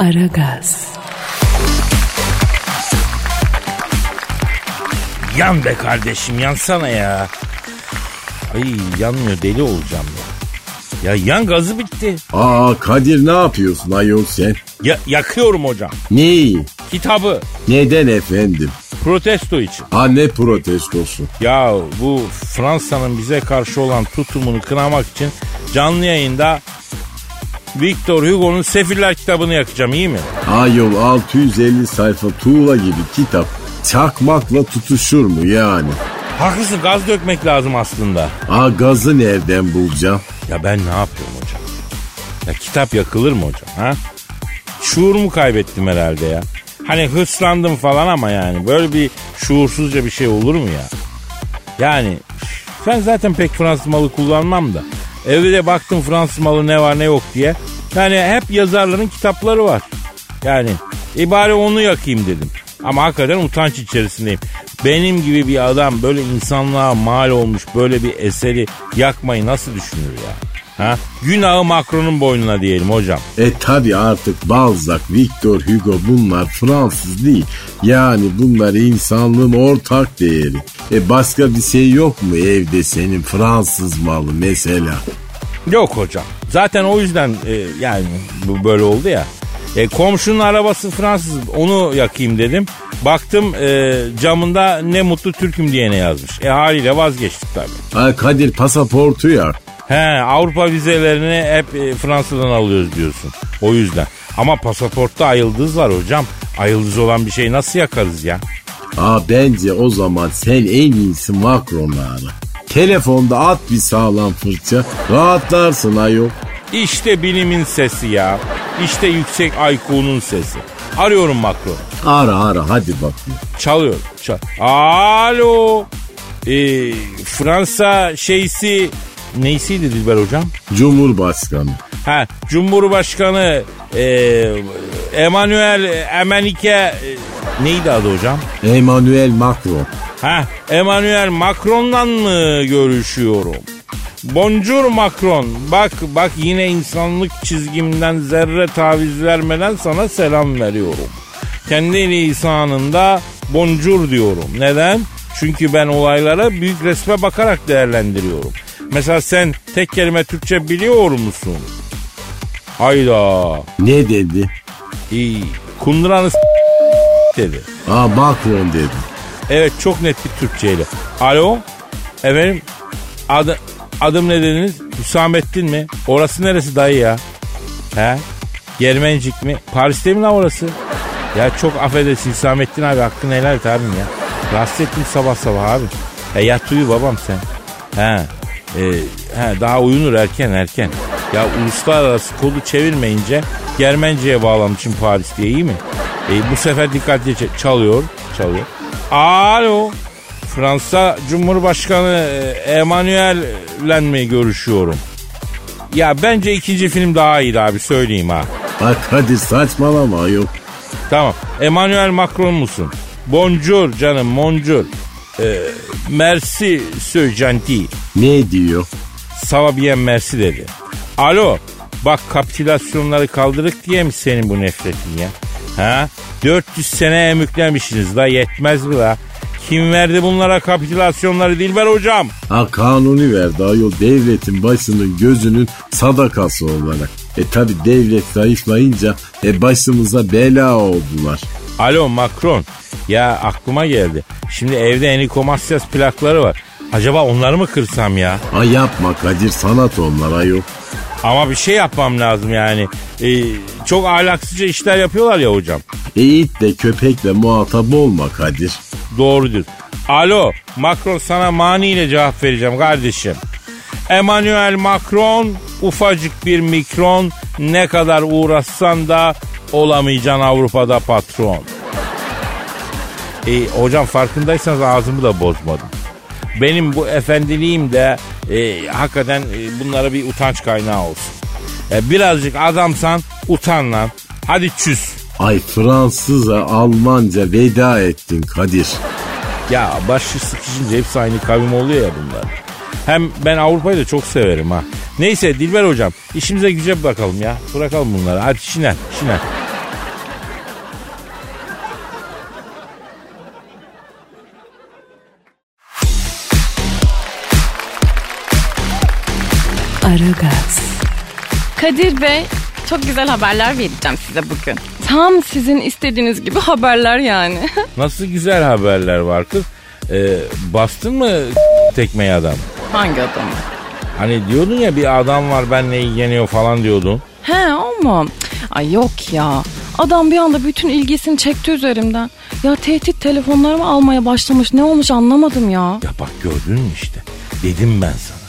Aragaz, Yan be kardeşim yansana ya. Ay yanmıyor deli olacağım ya. Ya yan gazı bitti. Aa Kadir ne yapıyorsun ayol sen? Ya, yakıyorum hocam. Neyi? Kitabı Neden efendim? protesto için. Ha ne protestosu? Ya bu Fransa'nın bize karşı olan tutumunu kınamak için canlı yayında Victor Hugo'nun Sefiller kitabını yakacağım iyi mi? Ayol 650 sayfa tuğla gibi kitap çakmakla tutuşur mu yani? Haklısın gaz dökmek lazım aslında. Aa gazı nereden bulacağım? Ya ben ne yapıyorum hocam? Ya kitap yakılır mı hocam ha? Şuurumu kaybettim herhalde ya. Hani hırslandım falan ama yani böyle bir şuursuzca bir şey olur mu ya? Yani ben zaten pek Fransız malı kullanmam da. Evde de baktım Fransız malı ne var ne yok diye. Yani hep yazarların kitapları var. Yani e bari onu yakayım dedim. Ama hakikaten utanç içerisindeyim. Benim gibi bir adam böyle insanlığa mal olmuş böyle bir eseri yakmayı nasıl düşünür ya? Ha? Günahı Macron'un boynuna diyelim hocam. E tabi artık Balzac, Victor Hugo bunlar Fransız değil. Yani bunlar insanlığın ortak değeri. E başka bir şey yok mu evde senin Fransız malı mesela? Yok hocam. Zaten o yüzden e, yani bu böyle oldu ya. E, komşunun arabası Fransız onu yakayım dedim. Baktım e, camında ne mutlu Türk'üm diyene yazmış. E haliyle vazgeçtik tabii. Ha Kadir pasaportu ya. He Avrupa vizelerini hep e, Fransa'dan alıyoruz diyorsun. O yüzden. Ama pasaportta ayıldız var hocam. Ayıldız olan bir şey nasıl yakarız ya? Aa bence o zaman sen en iyisi Macron'u ara. Telefonda at bir sağlam fırça. Rahatlarsın ayol. İşte bilimin sesi ya. İşte yüksek IQ'nun sesi. Arıyorum Macron. Ara ara hadi bakayım. Çalıyor. Çal. Alo. Ee, Fransa şeysi neysiydi Dilber hocam? Cumhurbaşkanı. Ha Cumhurbaşkanı e, Emmanuel Emenike e, neydi adı hocam? Emmanuel Macron. Ha Emmanuel Macron'la mı görüşüyorum? Bonjour Macron. Bak bak yine insanlık çizgimden zerre taviz vermeden sana selam veriyorum. Kendi lisanında bonjour diyorum. Neden? Çünkü ben olaylara büyük resme bakarak değerlendiriyorum. Mesela sen tek kelime Türkçe biliyor musun? Hayda. Ne dedi? İyi. Kunduranı dedi. Aa Macron dedi. Evet çok net bir Türkçeyle. Alo. Efendim. Adı, adım ne dediniz? Hüsamettin mi? Orası neresi dayı ya? He? Germencik mi? Paris'te mi lan orası? Ya çok affedersin Hüsamettin abi hakkını helal et abim ya. Rahatsız ettim sabah sabah abi. E yat uyu babam sen. He. E, he daha uyunur erken erken. Ya uluslararası kodu çevirmeyince Germenci'ye bağlamışım Paris diye iyi mi? E, bu sefer dikkatli çalıyor. Çalıyor. Alo. Fransa Cumhurbaşkanı e, Emmanuel'le mi görüşüyorum? Ya bence ikinci film daha iyiydi abi söyleyeyim ha. Bak hadi saçmalama ayol. Tamam. Emmanuel Macron musun? Bonjour canım, bonjour. Ee, merci, gentil. Ne diyor? Sava bien merci dedi. Alo, bak kapitülasyonları kaldırık diye mi senin bu nefretin ya? Ha? 400 sene emüklemişsiniz da yetmez mi la? Kim verdi bunlara kapitülasyonları Dilber hocam? Ha kanuni verdi ayol devletin başının gözünün sadakası olarak. E tabi devlet zayıflayınca e başımıza bela oldular. Alo Macron. Ya aklıma geldi. Şimdi evde Enrico Macias plakları var. Acaba onları mı kırsam ya? Ha yapma Kadir sanat onlar ayol. Ama bir şey yapmam lazım yani. Ee, çok ahlaksızca işler yapıyorlar ya hocam. E it de köpekle muhatap olma Kadir. Doğrudur. Alo Macron sana maniyle cevap vereceğim kardeşim. Emmanuel Macron ufacık bir mikron ne kadar uğraşsan da olamayacaksın Avrupa'da patron. E, hocam farkındaysanız ağzımı da bozmadım. Benim bu efendiliğim de e, hakikaten e, bunlara bir utanç kaynağı olsun. E, birazcık adamsan utan lan. Hadi çüz. Ay Fransızca, Almanca veda ettin Kadir. Ya başı sıkışınca hepsi aynı kavim oluyor ya bunlar. Hem ben Avrupa'yı da çok severim ha. Neyse Dilber hocam işimize güce bakalım ya. Bırakalım bunları. Hadi şiner şiner. Aragaz, Kadir Bey çok güzel haberler vereceğim size bugün. Tam sizin istediğiniz gibi haberler yani. Nasıl güzel haberler var kız. Ee, bastın mı tekmeyi adam? Hangi adam? Hani diyordun ya bir adam var benle ilgileniyor falan diyordun. He ama ay yok ya. Adam bir anda bütün ilgisini çekti üzerimden. Ya tehdit telefonlarımı almaya başlamış. Ne olmuş anlamadım ya. Ya bak gördün mü işte. Dedim ben sana.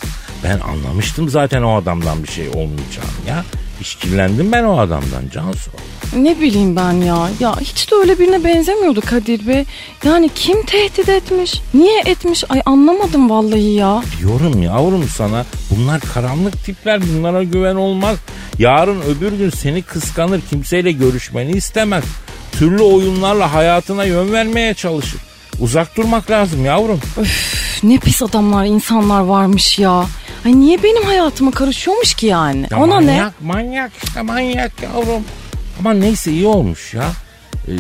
Ben anlamıştım zaten o adamdan bir şey olmayacağını ya. İşkillendim ben o adamdan Cansu. Ne bileyim ben ya. Ya hiç de öyle birine benzemiyordu Kadir Bey. Yani kim tehdit etmiş? Niye etmiş? Ay anlamadım vallahi ya. Diyorum yavrum sana bunlar karanlık tipler bunlara güven olmaz. Yarın öbür gün seni kıskanır kimseyle görüşmeni istemez. Türlü oyunlarla hayatına yön vermeye çalışır. Uzak durmak lazım yavrum. Üf, ne pis adamlar, insanlar varmış ya. Ay niye benim hayatıma karışıyormuş ki yani? Ya Ona ne? manyak, Manyak işte manyak yavrum. Ama neyse iyi olmuş ya. Ee,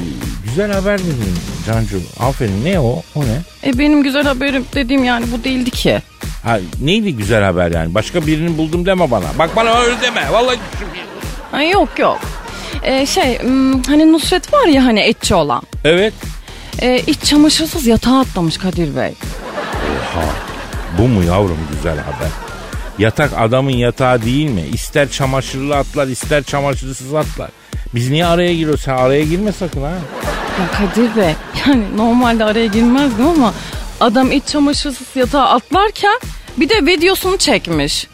güzel haber dedin Cancu. Aferin ne o? O ne? E benim güzel haberim dediğim yani bu değildi ki. Ha, neydi güzel haber yani? Başka birini buldum deme bana. Bak bana öyle deme. Vallahi Ay yok yok. E, şey hmm, hani Nusret var ya hani etçi olan. Evet. E, iç çamaşırsız yatağa atlamış Kadir Bey. Bu mu yavrum güzel haber? Yatak adamın yatağı değil mi? İster çamaşırlı atlar ister çamaşırsız atlar. Biz niye araya giriyoruz? Sen araya girme sakın ha. Ya Kadir Bey yani normalde araya girmezdim ama adam iç çamaşırsız yatağa atlarken bir de videosunu çekmiş.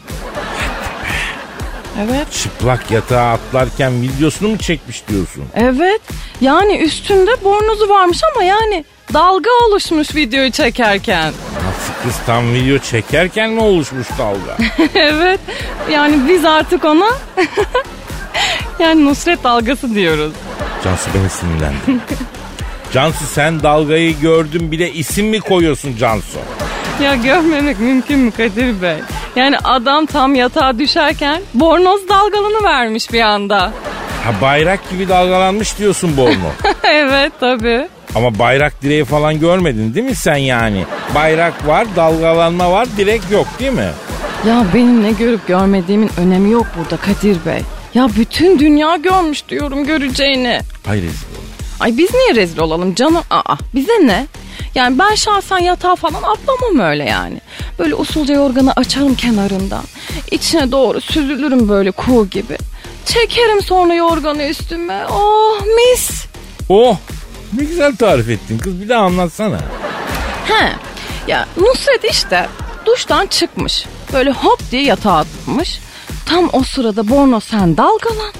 Evet. Çıplak yatağa atlarken videosunu mu çekmiş diyorsun? Evet. Yani üstünde bornozu varmış ama yani dalga oluşmuş videoyu çekerken. Kız tam video çekerken mi oluşmuş dalga? evet. Yani biz artık ona yani Nusret dalgası diyoruz. Cansu beni sinirlendi. Cansu sen dalgayı gördün bir de isim mi koyuyorsun Cansu? Ya görmemek mümkün mü Kadir Bey? Yani adam tam yatağa düşerken bornoz dalgalanı vermiş bir anda. Ha bayrak gibi dalgalanmış diyorsun bornu. evet tabii. Ama bayrak direği falan görmedin değil mi sen yani? Bayrak var, dalgalanma var, direk yok değil mi? Ya benim ne görüp görmediğimin önemi yok burada Kadir Bey. Ya bütün dünya görmüş diyorum göreceğini. Hayır Ay biz niye rezil olalım canım? Aa bize ne? Yani ben şahsen yatağa falan atlamam öyle yani. Böyle usulca yorganı açarım kenarından. İçine doğru süzülürüm böyle kuğu gibi. Çekerim sonra yorganı üstüme. Oh mis. Oh ne güzel tarif ettin kız bir daha anlatsana. He. Ya Nusret işte duştan çıkmış. Böyle hop diye yatağa atmış. Tam o sırada Borno sen dalgalan.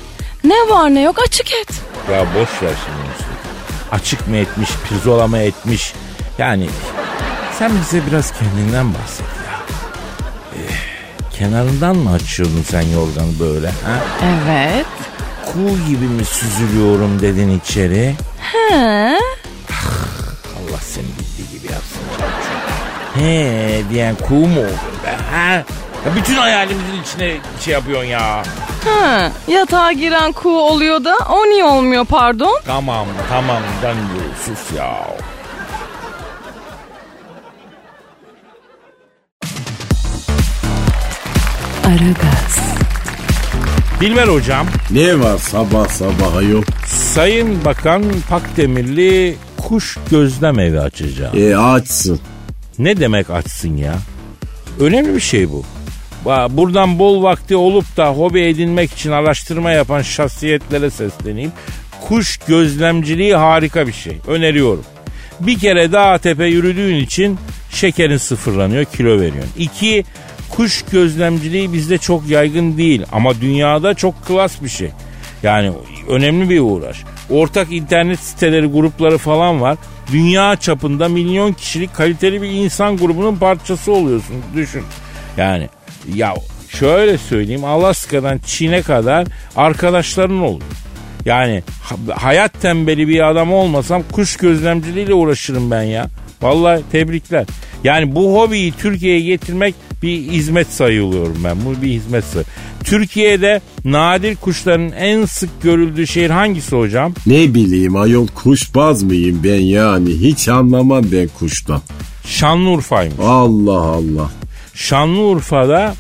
Ne var ne yok açık et. Ya boş ver şimdi Nusret. Açık mı etmiş, pirzola mı etmiş? Yani sen bize biraz kendinden bahset ya. Eh, kenarından mı açıyordun sen yorganı böyle ha? Evet. Kuğu gibi mi süzülüyorum dedin içeri? He. Allah seni bildiği gibi yapsın. He diyen kuğu mu oldun be ha? Ya bütün hayalimizin içine şey yapıyorsun ya. Ha, yatağa giren kuğu oluyor da o niye olmuyor pardon? Tamam tamam ben sus ya. Aragaz, Dilber hocam, Ne var sabah sabah ayol? Sayın Bakan Pakdemirli kuş gözlem evi açacak. E açsın. Ne demek açsın ya? Önemli bir şey bu. Buradan bol vakti olup da hobi edinmek için araştırma yapan şahsiyetlere sesleneyim. Kuş gözlemciliği harika bir şey. Öneriyorum. Bir kere dağ tepe yürüdüğün için şekerin sıfırlanıyor, kilo veriyorsun. İki, kuş gözlemciliği bizde çok yaygın değil ama dünyada çok klas bir şey. Yani önemli bir uğraş. Ortak internet siteleri, grupları falan var. Dünya çapında milyon kişilik kaliteli bir insan grubunun parçası oluyorsun. Düşün. Yani ya şöyle söyleyeyim Alaska'dan Çin'e kadar arkadaşların oluyor. Yani ha- hayat tembeli bir adam olmasam kuş gözlemciliğiyle uğraşırım ben ya. Vallahi tebrikler. Yani bu hobiyi Türkiye'ye getirmek bir hizmet sayılıyorum ben. Bu bir hizmet sayı. Türkiye'de nadir kuşların en sık görüldüğü şehir hangisi hocam? Ne bileyim ayol kuşbaz mıyım ben yani hiç anlamam ben kuştan. Şanlıurfa'ymış. Allah Allah. Şanlıurfa'da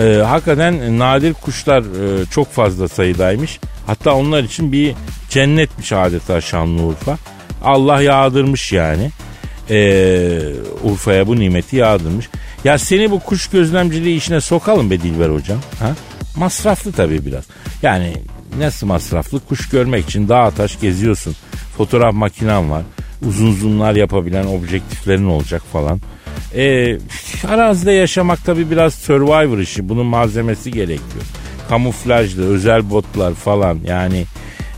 e, hakikaten nadir kuşlar e, çok fazla sayıdaymış. Hatta onlar için bir cennetmiş adeta Şanlıurfa. Allah yağdırmış yani. E, Urfa'ya bu nimeti yağdırmış. Ya seni bu kuş gözlemciliği işine sokalım be Dilber hocam. Ha? Masraflı tabii biraz. Yani nasıl masraflı? Kuş görmek için dağ taş geziyorsun. Fotoğraf makinen var. Uzun zoomlar yapabilen objektiflerin olacak falan. Ee, arazide yaşamak tabii biraz survivor işi. Bunun malzemesi gerekiyor. Kamuflajlı, özel botlar falan yani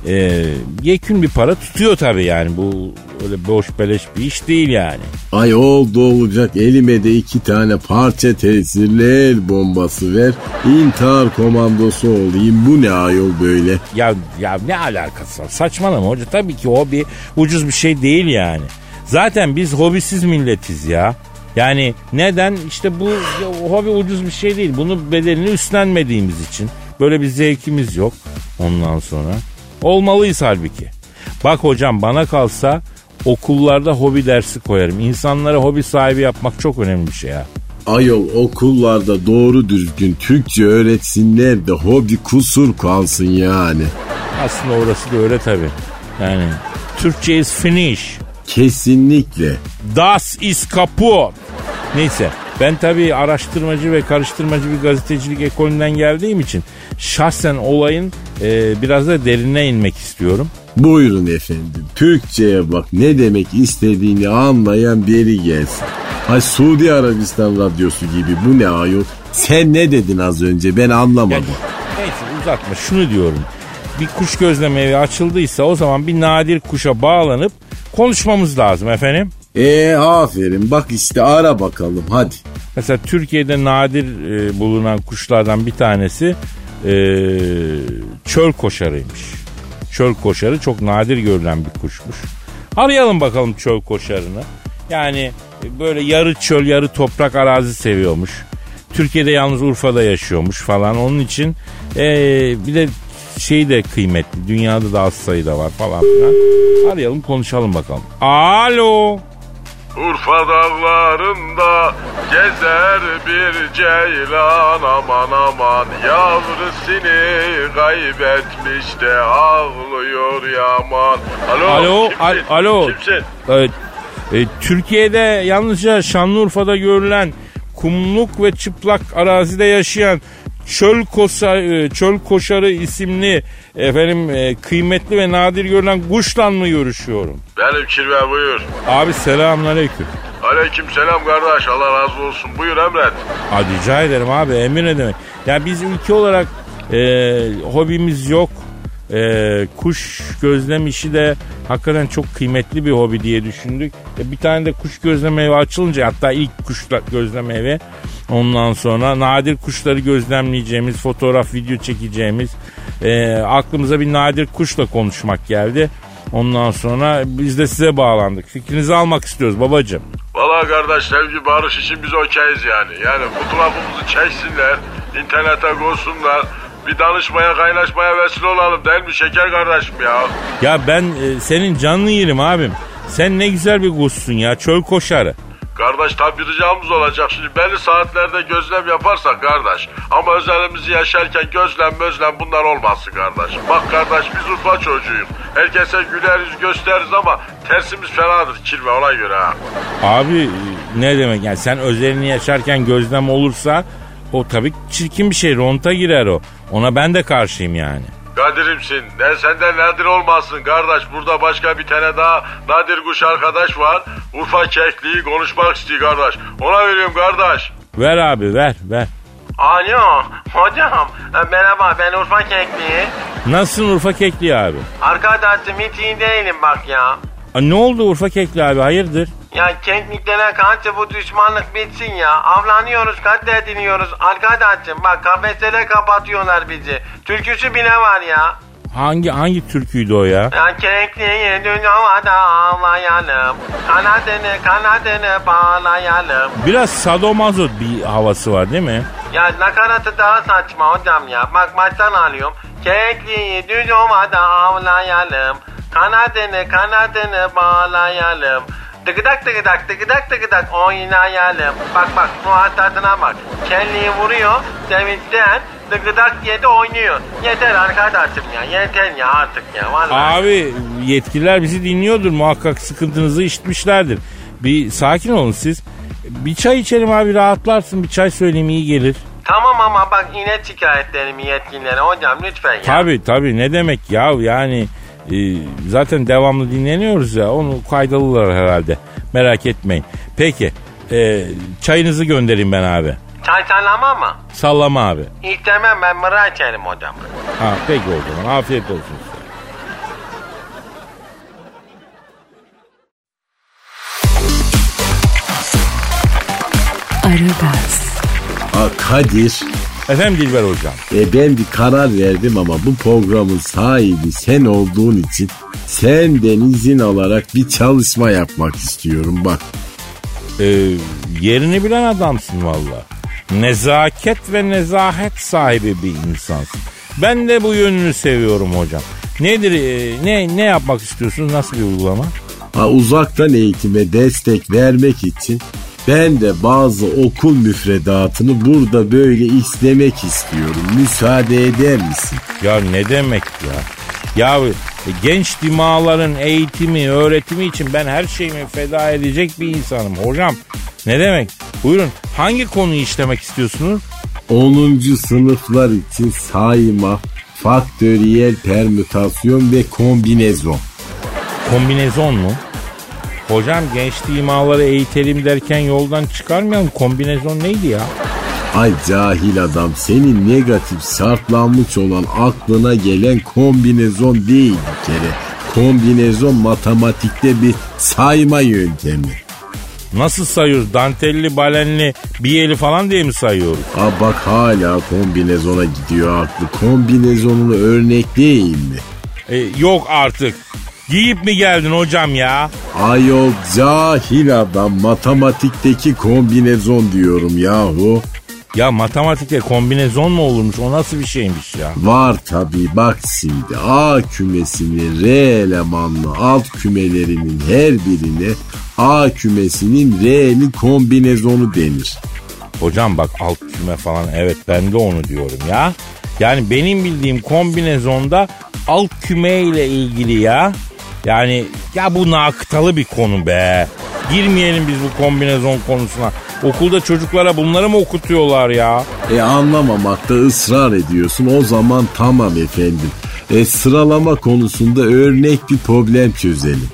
e, yekün bir para tutuyor tabii yani. Bu öyle boş beleş bir iş değil yani. Ay oldu olacak elime de iki tane parça tesirli el bombası ver. İntihar komandosu olayım. Bu ne ayol böyle? Ya ya ne alakası var? Saçmalama hoca. Tabii ki hobi ucuz bir şey değil yani. Zaten biz hobisiz milletiz ya. Yani neden? İşte bu ya, hobi ucuz bir şey değil. Bunu bedelini üstlenmediğimiz için. Böyle bir zevkimiz yok ondan sonra. Olmalıyız halbuki. Bak hocam bana kalsa okullarda hobi dersi koyarım. İnsanlara hobi sahibi yapmak çok önemli bir şey ya. Ayol okullarda doğru düzgün Türkçe öğretsinler de hobi kusur kalsın yani. Aslında orası da öyle tabii. Yani Türkçe is finish. Kesinlikle. Das is kaput. Neyse ben tabii araştırmacı ve karıştırmacı bir gazetecilik ekolünden geldiğim için şahsen olayın e, biraz da derinine inmek istiyorum. Buyurun efendim. Türkçe'ye bak ne demek istediğini anlayan biri gelsin. Ay Suudi Arabistan radyosu gibi bu ne ayol? Sen ne dedin az önce ben anlamadım. Yani, neyse uzatma şunu diyorum. Bir kuş gözleme evi açıldıysa o zaman bir nadir kuşa bağlanıp konuşmamız lazım efendim. E aferin bak işte ara bakalım hadi. Mesela Türkiye'de nadir e, bulunan kuşlardan bir tanesi e, çöl koşarıymış. Çöl koşarı çok nadir görülen bir kuşmuş. Arayalım bakalım çöl koşarını. Yani böyle yarı çöl yarı toprak arazi seviyormuş. Türkiye'de yalnız Urfa'da yaşıyormuş falan. Onun için e, bir de şey de kıymetli. Dünyada da az sayıda var falan filan. Arayalım konuşalım bakalım. Alo. Urfa dağlarında gezer bir ceylan aman aman Yavrusunu kaybetmiş de ağlıyor yaman Alo, Alo, kimsin? al- alo. Kimsin? Evet, e, Türkiye'de yalnızca Şanlıurfa'da görülen kumluk ve çıplak arazide yaşayan çöl kosa, e, çöl koşarı isimli efendim e, kıymetli ve nadir görülen kuşla mı görüşüyorum? Benim kirve buyur Abi selamünaleyküm. Aleyküm selam kardeş Allah razı olsun buyur emret Aa, rica ederim abi emir ne demek. Ya biz ülke olarak e, hobimiz yok. E, kuş gözlem işi de hakikaten çok kıymetli bir hobi diye düşündük. E, bir tane de kuş gözleme evi açılınca hatta ilk kuş gözleme evi ondan sonra nadir kuşları gözlemleyeceğimiz fotoğraf video çekeceğimiz e, aklımıza bir nadir kuşla konuşmak geldi. Ondan sonra biz de size bağlandık. Fikrinizi almak istiyoruz babacığım. Valla kardeş sevgi barış için biz okeyiz yani Yani fotoğrafımızı çeksinler internete koysunlar bir danışmaya kaynaşmaya vesile olalım değil mi şeker kardeşim ya Ya ben e, senin canını yerim abim. Sen ne güzel bir kuşsun ya çöl koşarı. Kardeş tabi ricamız olacak. Şimdi belli saatlerde gözlem yaparsak kardeş. Ama özelimizi yaşarken gözlem gözlem bunlar olmasın kardeş. Bak kardeş biz Urfa çocuğuyuz. Herkese güler yüz gösteririz ama tersimiz fenadır kirve ona göre ha. Abi ne demek yani sen özelini yaşarken gözlem olursa o tabii çirkin bir şey ronta girer o. Ona ben de karşıyım yani. Kadir'imsin. Ne senden nadir olmasın kardeş. Burada başka bir tane daha nadir kuş arkadaş var. Urfa kekliği konuşmak istiyor kardeş. Ona veriyorum kardeş. Ver abi ver ver. Alo hocam e, merhaba ben Urfa Kekliği. Nasılsın Urfa Kekli abi? Arkadaşım hiç iyi değilim bak ya. Aa, ne oldu Urfa Kekli abi hayırdır? Ya kekliklere karşı bu düşmanlık bitsin ya. Avlanıyoruz katlediliyoruz. Arkadaşım bak kafeslere kapatıyorlar bizi. Türküsü bile var ya. Hangi hangi türküydü o ya? Ya kekliği dün havada avlayalım. Kanadını kanadını bağlayalım. Biraz sadomazo bir havası var değil mi? Ya nakaratı daha saçma hocam ya. Bak baştan alıyorum. Kekliği düz ovada avlayalım. Kanadını kanadını bağlayalım. Tıkıdak tıkıdak tıkıdak tıkıdak oynayalım. Bak bak Fuat tadına bak. Kelliyi vuruyor sevinçten tıkıdak diye de oynuyor. Yeter arkadaşım ya yeter ya artık ya vallahi. Abi yetkililer bizi dinliyordur. Muhakkak sıkıntınızı işitmişlerdir. Bir sakin olun siz. Bir çay içelim abi rahatlarsın. Bir çay söyleyeyim iyi gelir. Tamam ama bak yine şikayetlerimi yetkililere hocam lütfen ya. Tabii tabii ne demek ya yani e, zaten devamlı dinleniyoruz ya onu kaydalılar herhalde merak etmeyin. Peki e, çayınızı göndereyim ben abi. Çay sallama mı? Sallama abi. İstemem ben mıra içerim hocam. Ha peki o zaman afiyet olsun size. Aragaz, Kadir Efendim Dilber hocam. e, ben bir karar verdim ama bu programın sahibi sen olduğun için senden izin alarak bir çalışma yapmak istiyorum bak. E, yerini bilen adamsın valla. Nezaket ve nezahet sahibi bir insansın. Ben de bu yönünü seviyorum hocam. Nedir e, ne ne yapmak istiyorsunuz nasıl bir uygulama? Ha, uzaktan eğitime destek vermek için ben de bazı okul müfredatını burada böyle istemek istiyorum. Müsaade eder misin? Ya ne demek ya? Ya genç dimağların eğitimi, öğretimi için ben her şeyimi feda edecek bir insanım hocam. Ne demek? Buyurun hangi konuyu işlemek istiyorsunuz? 10. sınıflar için sayma, faktöriyel permütasyon ve kombinezon. Kombinezon mu? Hocam genç dimağları eğitelim derken yoldan çıkarmayalım. Kombinezon neydi ya? Ay cahil adam senin negatif şartlanmış olan aklına gelen kombinezon değil bir kere. Kombinezon matematikte bir sayma yöntemi. Nasıl sayıyoruz? Dantelli, balenli, biyeli falan diye mi sayıyoruz? Aa bak hala kombinezona gidiyor aklı. Kombinezonunu örnekleyeyim mi? E, yok artık. Giyip mi geldin hocam ya? Ayol cahil adam matematikteki kombinezon diyorum yahu. Ya matematikte kombinezon mu olurmuş? O nasıl bir şeymiş ya? Var tabi bak şimdi A kümesinin R elemanlı alt kümelerinin her birine A kümesinin R'li kombinezonu denir. Hocam bak alt küme falan evet ben de onu diyorum ya. Yani benim bildiğim kombinezonda alt küme ile ilgili ya. Yani ya bu nakıtalı bir konu be. Girmeyelim biz bu kombinezon konusuna. Okulda çocuklara bunları mı okutuyorlar ya? E anlamamakta ısrar ediyorsun o zaman tamam efendim. E sıralama konusunda örnek bir problem çözelim.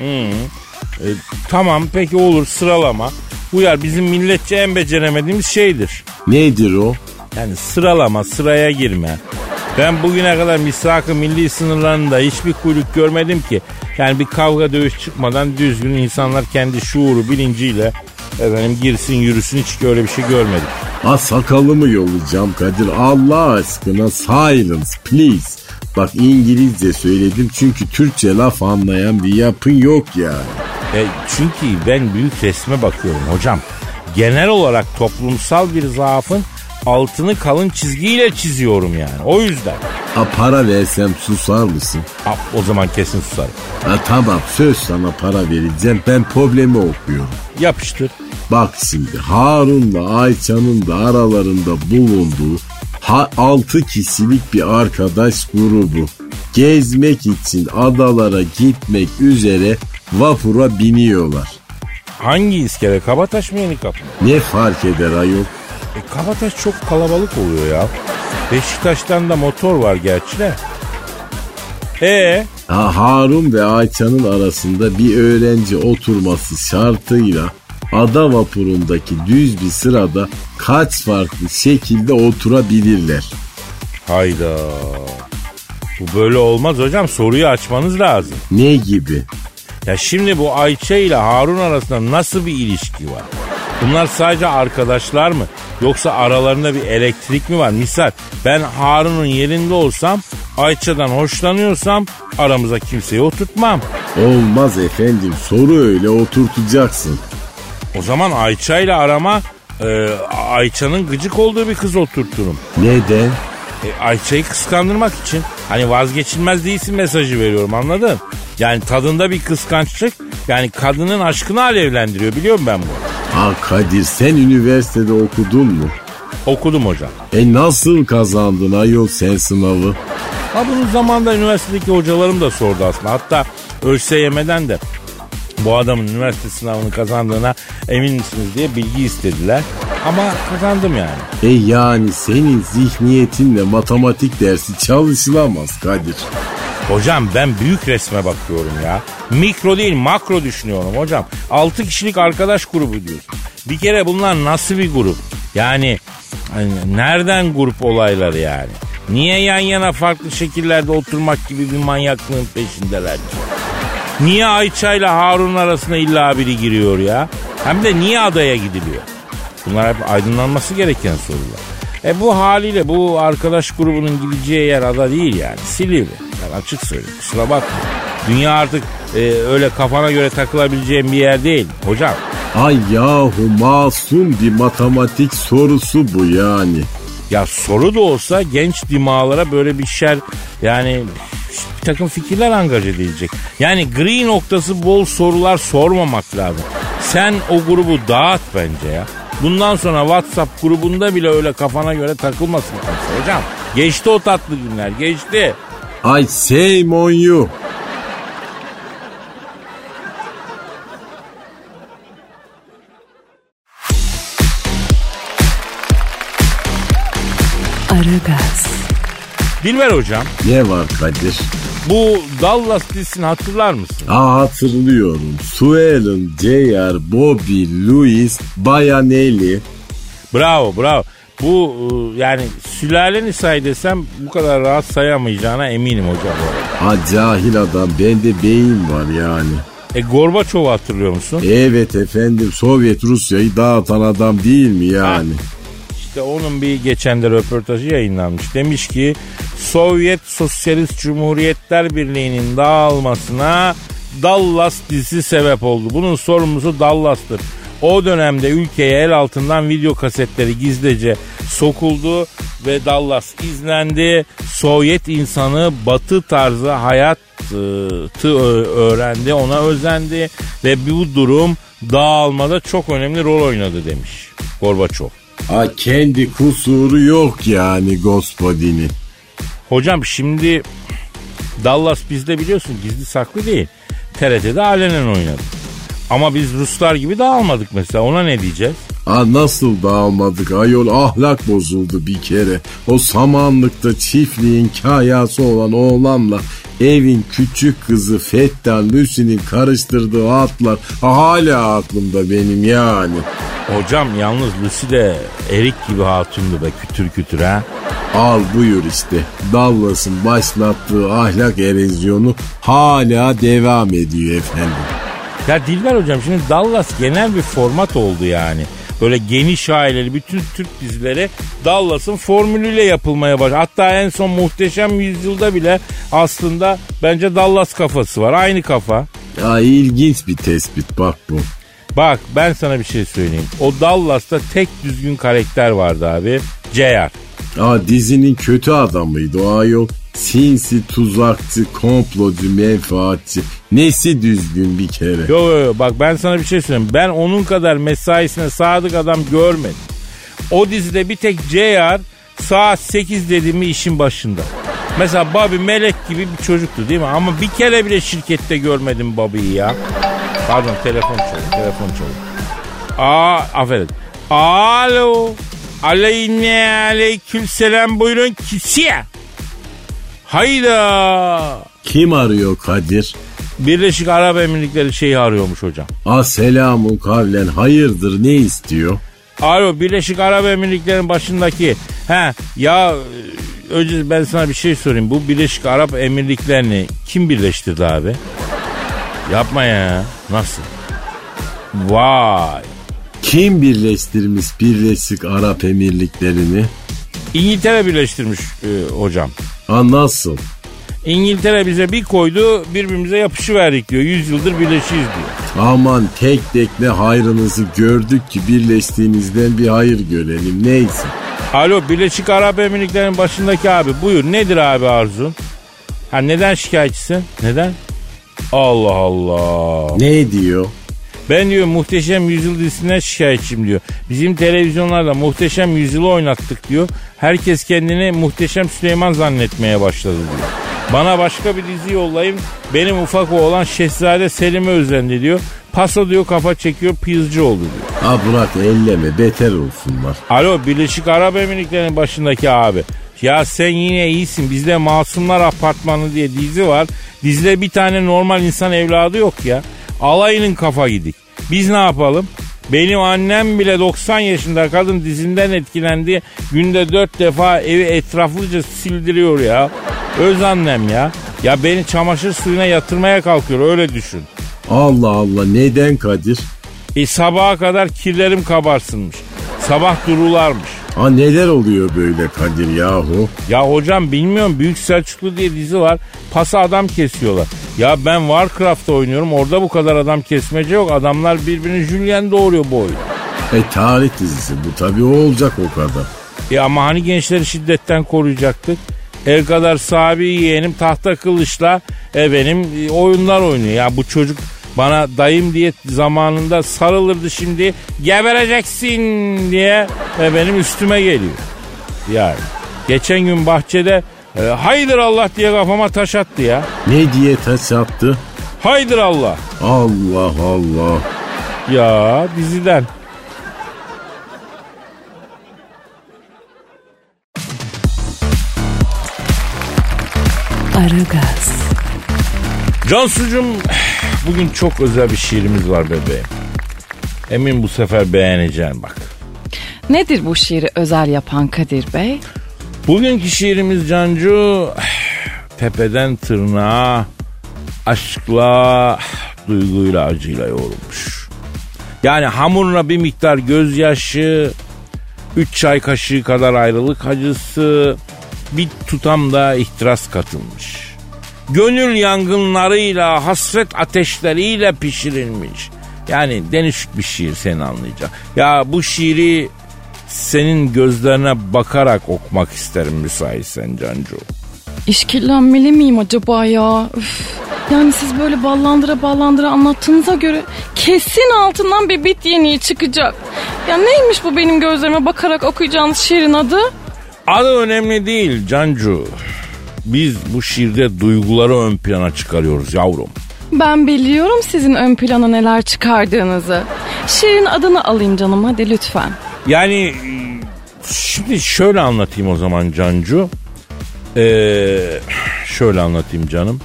E, tamam peki olur sıralama. Bu yer bizim milletçe en beceremediğimiz şeydir. Nedir o? Yani sıralama, sıraya girme. Ben bugüne kadar misak-ı milli sınırlarında hiçbir kuyruk görmedim ki. Yani bir kavga dövüş çıkmadan düzgün insanlar kendi şuuru bilinciyle efendim girsin yürüsün hiç öyle bir şey görmedim. Ha sakalımı yollayacağım Kadir Allah aşkına silence please. Bak İngilizce söyledim çünkü Türkçe laf anlayan bir yapın yok yani. E, çünkü ben büyük resme bakıyorum hocam. Genel olarak toplumsal bir zaafın altını kalın çizgiyle çiziyorum yani. O yüzden. Ha para versem susar mısın? Ha, o zaman kesin susarım. Ha tamam söz sana para vereceğim ben problemi okuyorum. Yapıştır. Bak şimdi Harun'la Ayça'nın da aralarında bulunduğu ha, 6 kişilik bir arkadaş grubu. Gezmek için adalara gitmek üzere vapura biniyorlar. Hangi iskele? Kabataş mı Yenikapı mı? Ne fark eder ayol? Kabataş çok kalabalık oluyor ya. Beşiktaş'tan da motor var gerçi de. E Ha, Harun ve Ayça'nın arasında bir öğrenci oturması şartıyla ada vapurundaki düz bir sırada kaç farklı şekilde oturabilirler? hayda. Bu böyle olmaz hocam. Soruyu açmanız lazım. Ne gibi? Ya şimdi bu Ayça ile Harun arasında nasıl bir ilişki var? Bunlar sadece arkadaşlar mı? Yoksa aralarında bir elektrik mi var? Misal ben Harun'un yerinde olsam Ayça'dan hoşlanıyorsam aramıza kimseyi oturtmam. Olmaz efendim soru öyle oturtacaksın. O zaman Ayça ile arama e, Ayça'nın gıcık olduğu bir kız oturturum. Neden? E, Ayça'yı kıskandırmak için. Hani vazgeçilmez değilsin mesajı veriyorum anladın? Yani tadında bir kıskançlık Yani kadının aşkını alevlendiriyor biliyorum ben bunu. Ha Kadir sen üniversitede okudun mu? Okudum hocam. E nasıl kazandın ayol sen sınavı? Ha bunu zamanda üniversitedeki hocalarım da sordu aslında. Hatta ÖSYM'den de bu adamın üniversite sınavını kazandığına emin misiniz diye bilgi istediler. Ama kazandım yani. E yani senin zihniyetinle matematik dersi çalışılamaz Kadir. Hocam ben büyük resme bakıyorum ya. Mikro değil makro düşünüyorum hocam. 6 kişilik arkadaş grubu diyorsun. Bir kere bunlar nasıl bir grup? Yani hani nereden grup olayları yani? Niye yan yana farklı şekillerde oturmak gibi bir manyaklığın peşindeler? Niye Ayça ile Harun arasına illa biri giriyor ya? Hem de niye adaya gidiliyor? Bunlar hep aydınlanması gereken sorular. E bu haliyle bu arkadaş grubunun gideceği yer ada değil yani. Silivri. Ben açık söyleyeyim kusura bakma. Dünya artık e, öyle kafana göre takılabileceğin bir yer değil hocam. Ay yahu masum bir matematik sorusu bu yani. Ya soru da olsa genç dimağlara böyle bir şer yani bir takım fikirler angaj edilecek. Yani gri noktası bol sorular sormamak lazım. Sen o grubu dağıt bence ya. Bundan sonra WhatsApp grubunda bile öyle kafana göre takılmasın hocam. Geçti o tatlı günler geçti. Ay shame on you. Aragaz, Dilber hocam Ne var Kadir? bu Dallas dizisini hatırlar mısın? Aa hatırlıyorum. Suelen, J.R., Bobby, Louis, Bayanelli. Bravo bravo. Bu e, yani sülaleni say desem bu kadar rahat sayamayacağına eminim hocam. Ha cahil adam bende beyin var yani. E Gorbaçov'u hatırlıyor musun? Evet efendim Sovyet Rusya'yı dağıtan adam değil mi yani? İşte onun bir geçen de röportajı yayınlanmış. Demiş ki Sovyet Sosyalist Cumhuriyetler Birliği'nin dağılmasına Dallas dizisi sebep oldu. Bunun sorumlusu Dallas'tır. O dönemde ülkeye el altından video kasetleri gizlice sokuldu ve Dallas izlendi. Sovyet insanı batı tarzı hayatı öğrendi, ona özendi ve bu durum dağılmada çok önemli rol oynadı demiş Gorbaçov. Ha kendi kusuru yok yani Gospodin'in. Hocam şimdi Dallas bizde biliyorsun gizli saklı değil. TRT'de alenen oynadı. Ama biz Ruslar gibi dağılmadık mesela ona ne diyeceğiz? Ha nasıl dağılmadık ayol ahlak bozuldu bir kere. O samanlıkta çiftliğin kayası olan oğlanla evin küçük kızı Fettah Lucy'nin karıştırdığı atlar hala aklımda benim yani. Hocam yalnız Lucy de erik gibi hatundu be kütür kütür ha. Al buyur işte. Dallas'ın başlattığı ahlak erozyonu hala devam ediyor efendim. Ya Dilber hocam şimdi Dallas genel bir format oldu yani. Böyle geniş aileli bütün Türk dizileri Dallas'ın formülüyle yapılmaya başladı. Hatta en son Muhteşem Yüzyılda bile aslında bence Dallas kafası var. Aynı kafa. Ya ilginç bir tespit bak bu. Bak ben sana bir şey söyleyeyim. O Dallas'ta tek düzgün karakter vardı abi. JR. Aa dizinin kötü adamıydı o ayol. Sinsi, tuzakçı, komplocu, menfaatçi. Nesi düzgün bir kere. Yo yo yo bak ben sana bir şey söyleyeyim. Ben onun kadar mesaisine sadık adam görmedim. O dizide bir tek JR saat 8 dediğimi işin başında. Mesela Bobby melek gibi bir çocuktu değil mi? Ama bir kere bile şirkette görmedim Bobby'yi ya. Pardon telefon çalıyor. Telefon çalıyor. Aa affedin. Alo. Aleyne aleyküm selam buyurun kisiye. Hayda. Kim arıyor Kadir? Birleşik Arap Emirlikleri şeyi arıyormuş hocam. A selamun kavlen hayırdır ne istiyor? Alo Birleşik Arap Emirlikleri'nin başındaki. He ya önce ben sana bir şey sorayım. Bu Birleşik Arap Emirlikleri'ni kim birleştirdi abi? Yapma ya. Nasıl? Vay. Kim birleştirmiş Birleşik Arap Emirlikleri'ni? İngiltere birleştirmiş e, hocam. Ha nasıl? İngiltere bize bir koydu birbirimize yapışıverdik diyor. Yüz yıldır birleşiyiz diyor. Aman tek tek ne hayrınızı gördük ki birleştiğinizden bir hayır görelim neyse. Alo Birleşik Arap Emirlikleri'nin başındaki abi buyur nedir abi arzun? Ha neden şikayetçisin? Neden? Allah Allah. Ne diyor? Ben diyor muhteşem yüzyıl dizisinden şikayetçiyim diyor. Bizim televizyonlarda muhteşem yüzyılı oynattık diyor. Herkes kendini muhteşem Süleyman zannetmeye başladı diyor. Bana başka bir dizi yollayın. Benim ufak oğlan Şehzade Selim'e özendi diyor. Paso diyor kafa çekiyor pizci oldu diyor. Ha Murat elleme beter olsunlar. Alo Birleşik Arap Emirlikleri'nin başındaki abi. Ya sen yine iyisin. Bizde Masumlar Apartmanı diye dizi var. Dizide bir tane normal insan evladı yok ya. Alayının kafa gidik. Biz ne yapalım? Benim annem bile 90 yaşında kadın dizinden etkilendi. Günde 4 defa evi etraflıca sildiriyor ya. Öz annem ya. Ya beni çamaşır suyuna yatırmaya kalkıyor öyle düşün. Allah Allah neden Kadir? E sabaha kadar kirlerim kabarsınmış. Sabah durularmış. Ha neler oluyor böyle Kadir yahu? Ya hocam bilmiyorum Büyük Selçuklu diye dizi var. Pası adam kesiyorlar. Ya ben Warcraft oynuyorum orada bu kadar adam kesmece yok. Adamlar birbirini Julien doğuruyor bu oyun. E tarih dizisi bu tabii o olacak o kadar. E ama hani gençleri şiddetten koruyacaktık? El kadar sahibi yeğenim tahta kılıçla e benim e, oyunlar oynuyor. Ya bu çocuk bana dayım diye zamanında sarılırdı şimdi gebereceksin diye e, benim üstüme geliyor. Yani geçen gün bahçede e, haydır Allah diye kafama taş attı ya. Ne diye taç attı? Haydır Allah. Allah Allah. Ya diziden. Aragaz, Cansucuğum bugün çok özel bir şiirimiz var bebeğim. Emin bu sefer beğeneceksin bak. Nedir bu şiiri özel yapan Kadir Bey? Bugünkü şiirimiz Cancu tepeden tırnağa aşkla, duyguyla, acıyla yoğrulmuş. Yani hamuruna bir miktar gözyaşı, üç çay kaşığı kadar ayrılık acısı, bir tutam da ihtiras katılmış. Gönül yangınlarıyla, hasret ateşleriyle pişirilmiş. Yani denişik bir şiir seni anlayacak. Ya bu şiiri senin gözlerine bakarak okumak isterim müsaitsen Cancu. İşkillenmeli miyim acaba ya? Üf. Yani siz böyle ballandıra ballandıra anlattığınıza göre kesin altından bir bit yeniği çıkacak. Ya neymiş bu benim gözlerime bakarak okuyacağınız şiirin adı? Adı önemli değil Cancu. Biz bu şiirde duyguları ön plana çıkarıyoruz yavrum. Ben biliyorum sizin ön plana neler çıkardığınızı. Şiirin adını alayım canım hadi lütfen. Yani e, şimdi şöyle anlatayım o zaman Cancu. Ee, şöyle anlatayım canım.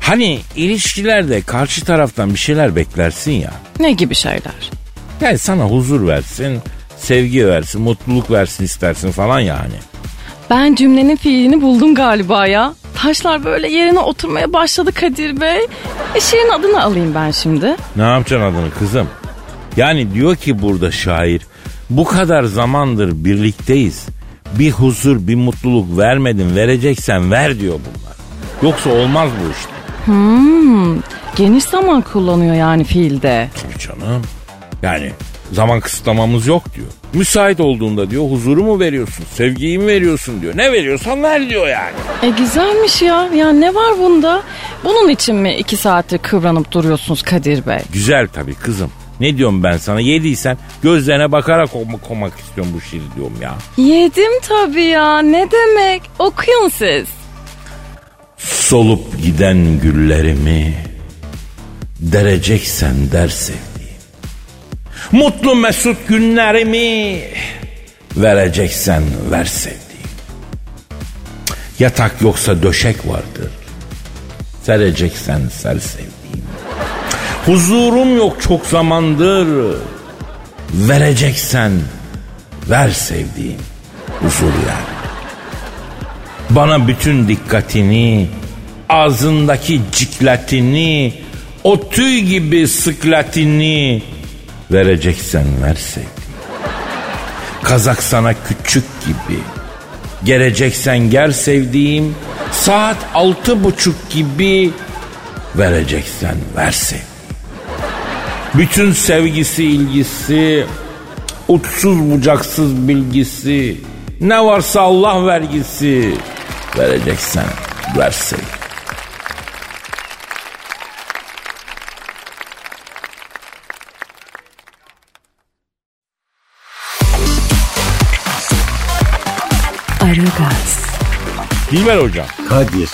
Hani ilişkilerde karşı taraftan bir şeyler beklersin ya. Ne gibi şeyler? Yani sana huzur versin, sevgi versin, mutluluk versin istersin falan yani. Ben cümlenin fiilini buldum galiba ya. Taşlar böyle yerine oturmaya başladı Kadir Bey. E şiirin adını alayım ben şimdi. Ne yapacaksın adını kızım? Yani diyor ki burada şair bu kadar zamandır birlikteyiz. Bir huzur, bir mutluluk vermedin, vereceksen ver diyor bunlar. Yoksa olmaz bu işte. Hmm, geniş zaman kullanıyor yani fiilde. Tabii canım. Yani zaman kısıtlamamız yok diyor. Müsait olduğunda diyor huzuru mu veriyorsun, sevgiyi mi veriyorsun diyor. Ne veriyorsan ver diyor yani. E güzelmiş ya. Ya ne var bunda? Bunun için mi iki saattir kıvranıp duruyorsunuz Kadir Bey? Güzel tabii kızım. Ne diyorum ben sana yediysen gözlerine bakarak okumak, istiyorum bu şiiri diyorum ya. Yedim tabii ya. Ne demek? Okuyun siz. Solup giden güllerimi dereceksen der sevdiğim. Mutlu mesut günlerimi vereceksen ver sevdiğim. Yatak yoksa döşek vardır. Sereceksen ser sevdiğim. Huzurum yok çok zamandır. Vereceksen ver sevdiğim. Huzur yani. Bana bütün dikkatini, ağzındaki ciklatini, o tüy gibi sıklatini vereceksen ver sevdiğim. Kazak sana küçük gibi. Geleceksen gel sevdiğim. Saat altı buçuk gibi vereceksen ver sevdiğim. Bütün sevgisi ilgisi, uçsuz bucaksız bilgisi, ne varsa Allah vergisi vereceksen ver Dilber hocam. Kadir.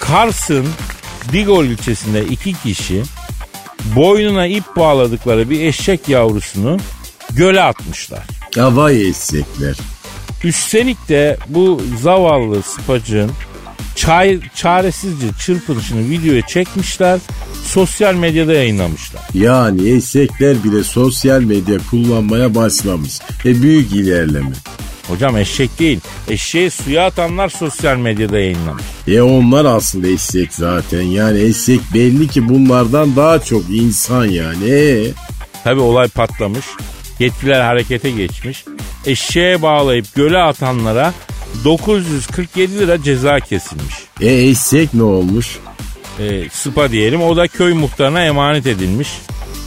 Kars'ın Digol ilçesinde iki kişi boynuna ip bağladıkları bir eşek yavrusunu göle atmışlar. Ya vay eşekler. Üstelik de bu zavallı sıpacığın çay, çaresizce çırpınışını videoya çekmişler. Sosyal medyada yayınlamışlar. Yani eşekler bile sosyal medya kullanmaya başlamış. E büyük ilerleme. Hocam eşek değil. Eşeği suya atanlar sosyal medyada yayınlamış. E onlar asıl eşek zaten. Yani eşek belli ki bunlardan daha çok insan yani. E, Tabi olay patlamış. Yetkililer harekete geçmiş. Eşeğe bağlayıp göle atanlara 947 lira ceza kesilmiş. e eşek ne olmuş? E, Sıpa diyelim o da köy muhtarına emanet edilmiş.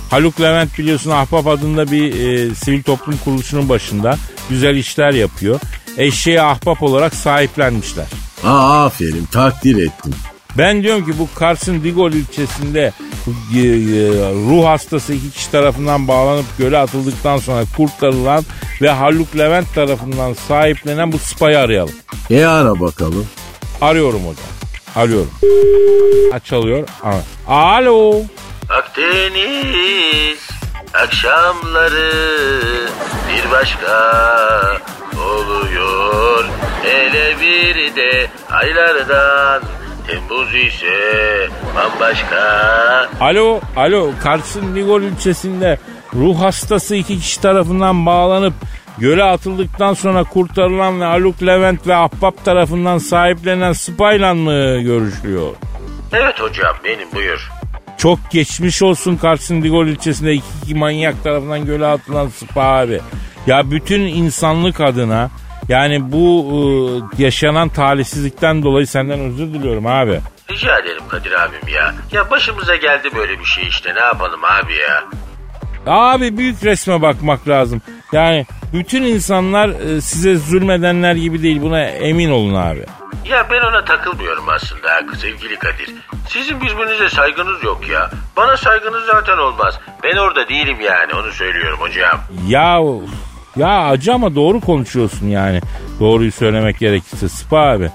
Haluk Levent biliyorsun Ahbap adında bir e, sivil toplum kuruluşunun başında güzel işler yapıyor. Eşeğe ahbap olarak sahiplenmişler. Aa aferin takdir ettim. Ben diyorum ki bu Kars'ın Digol ilçesinde e, e, ruh hastası iki kişi tarafından bağlanıp göle atıldıktan sonra kurtarılan ve Haluk Levent tarafından sahiplenen bu spayı arayalım. E ara bakalım. Arıyorum hocam. Arıyorum. Açılıyor. Alo. Akdeniz akşamları bir başka oluyor. Hele bir de aylardan Temmuz ise bambaşka. Alo. Alo. Kars'ın Digol ilçesinde ruh hastası iki kişi tarafından bağlanıp göle atıldıktan sonra kurtarılan ve Haluk Levent ve Ahbap tarafından sahiplenen spayla mı görüşüyor? Evet hocam benim buyur. Çok geçmiş olsun Kars'ın Digol ilçesinde iki, iki manyak tarafından göle atılan spa abi. Ya bütün insanlık adına yani bu e, yaşanan talihsizlikten dolayı senden özür diliyorum abi. Rica ederim Kadir abim ya. Ya başımıza geldi böyle bir şey işte ne yapalım abi ya. Abi büyük resme bakmak lazım. Yani bütün insanlar e, size zulmedenler gibi değil buna emin olun abi. Ya ben ona takılmıyorum aslında sevgili Kadir. Sizin birbirinize saygınız yok ya. Bana saygınız zaten olmaz. Ben orada değilim yani onu söylüyorum hocam. Ya ya acı ama doğru konuşuyorsun yani. Doğruyu söylemek gerekirse Spa abi.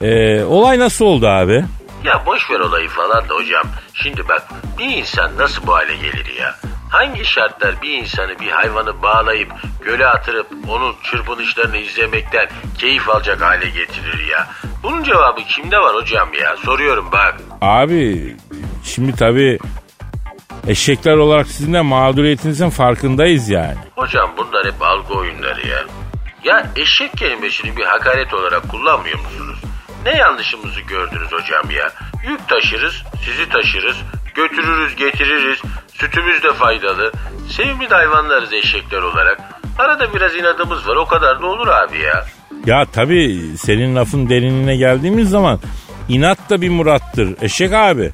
E, olay nasıl oldu abi? Ya boş ver olayı falan da hocam. Şimdi bak bir insan nasıl bu hale gelir ya? Hangi şartlar bir insanı bir hayvanı bağlayıp göle atırıp onun çırpınışlarını izlemekten keyif alacak hale getirir ya? Bunun cevabı kimde var hocam ya? Soruyorum bak. Abi şimdi tabii eşekler olarak sizin de mağduriyetinizin farkındayız yani. Hocam bunlar hep algı oyunları ya. Ya eşek kelimesini bir hakaret olarak kullanmıyor musunuz? Ne yanlışımızı gördünüz hocam ya? Yük taşırız, sizi taşırız, götürürüz, getiririz. Sütümüz de faydalı. Sevimli hayvanlarız eşekler olarak. Arada biraz inadımız var o kadar da olur abi ya. Ya tabii senin lafın derinine geldiğimiz zaman inat da bir murattır. Eşek abi.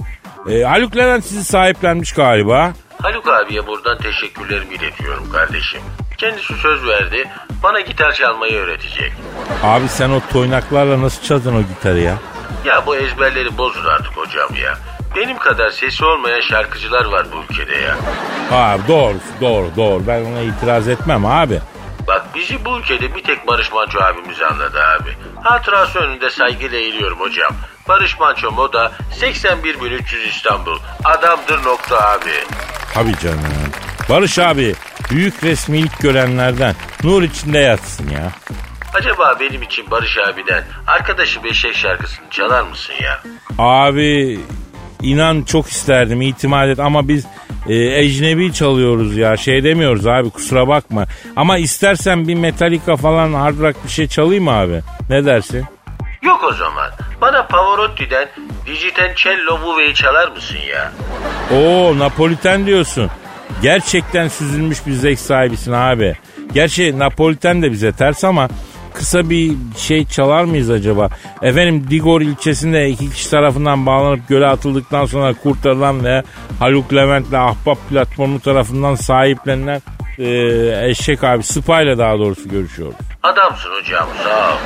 E, Haluk Levent sizi sahiplenmiş galiba. Haluk abiye buradan teşekkürlerimi iletiyorum kardeşim. Kendisi söz verdi. Bana gitar çalmayı öğretecek. Abi sen o toynaklarla nasıl çaldın o gitarı ya? Ya bu ezberleri bozun artık hocam ya. Benim kadar sesi olmayan şarkıcılar var bu ülkede ya. Abi doğru doğru doğru ben ona itiraz etmem abi. Bak bizi bu ülkede bir tek Barış Manço abimiz anladı abi. Hatırası önünde saygıyla eğiliyorum hocam. Barış Manço Moda 81300 İstanbul. Adamdır nokta abi. Tabii canım. Barış abi büyük resmi ilk görenlerden nur içinde yatsın ya. Acaba benim için Barış abiden Arkadaşı Beşek şarkısını çalar mısın ya? Abi inan çok isterdim itimat et ama biz e, ecnebi çalıyoruz ya şey demiyoruz abi kusura bakma. Ama istersen bir Metallica falan hard rock bir şey çalayım abi? Ne dersin? Yok o zaman. Bana Pavarotti'den Digitencello Vuve'yi çalar mısın ya? Oo Napoliten diyorsun. Gerçekten süzülmüş bir zevk sahibisin abi. Gerçi Napoliten de bize ters ama kısa bir şey çalar mıyız acaba? Efendim Digor ilçesinde iki kişi tarafından bağlanıp göle atıldıktan sonra kurtarılan ve Haluk Levent ve Ahbap platformu tarafından sahiplenilen e, eşek abi ile daha doğrusu görüşüyoruz. Adamsın hocam sağ ol.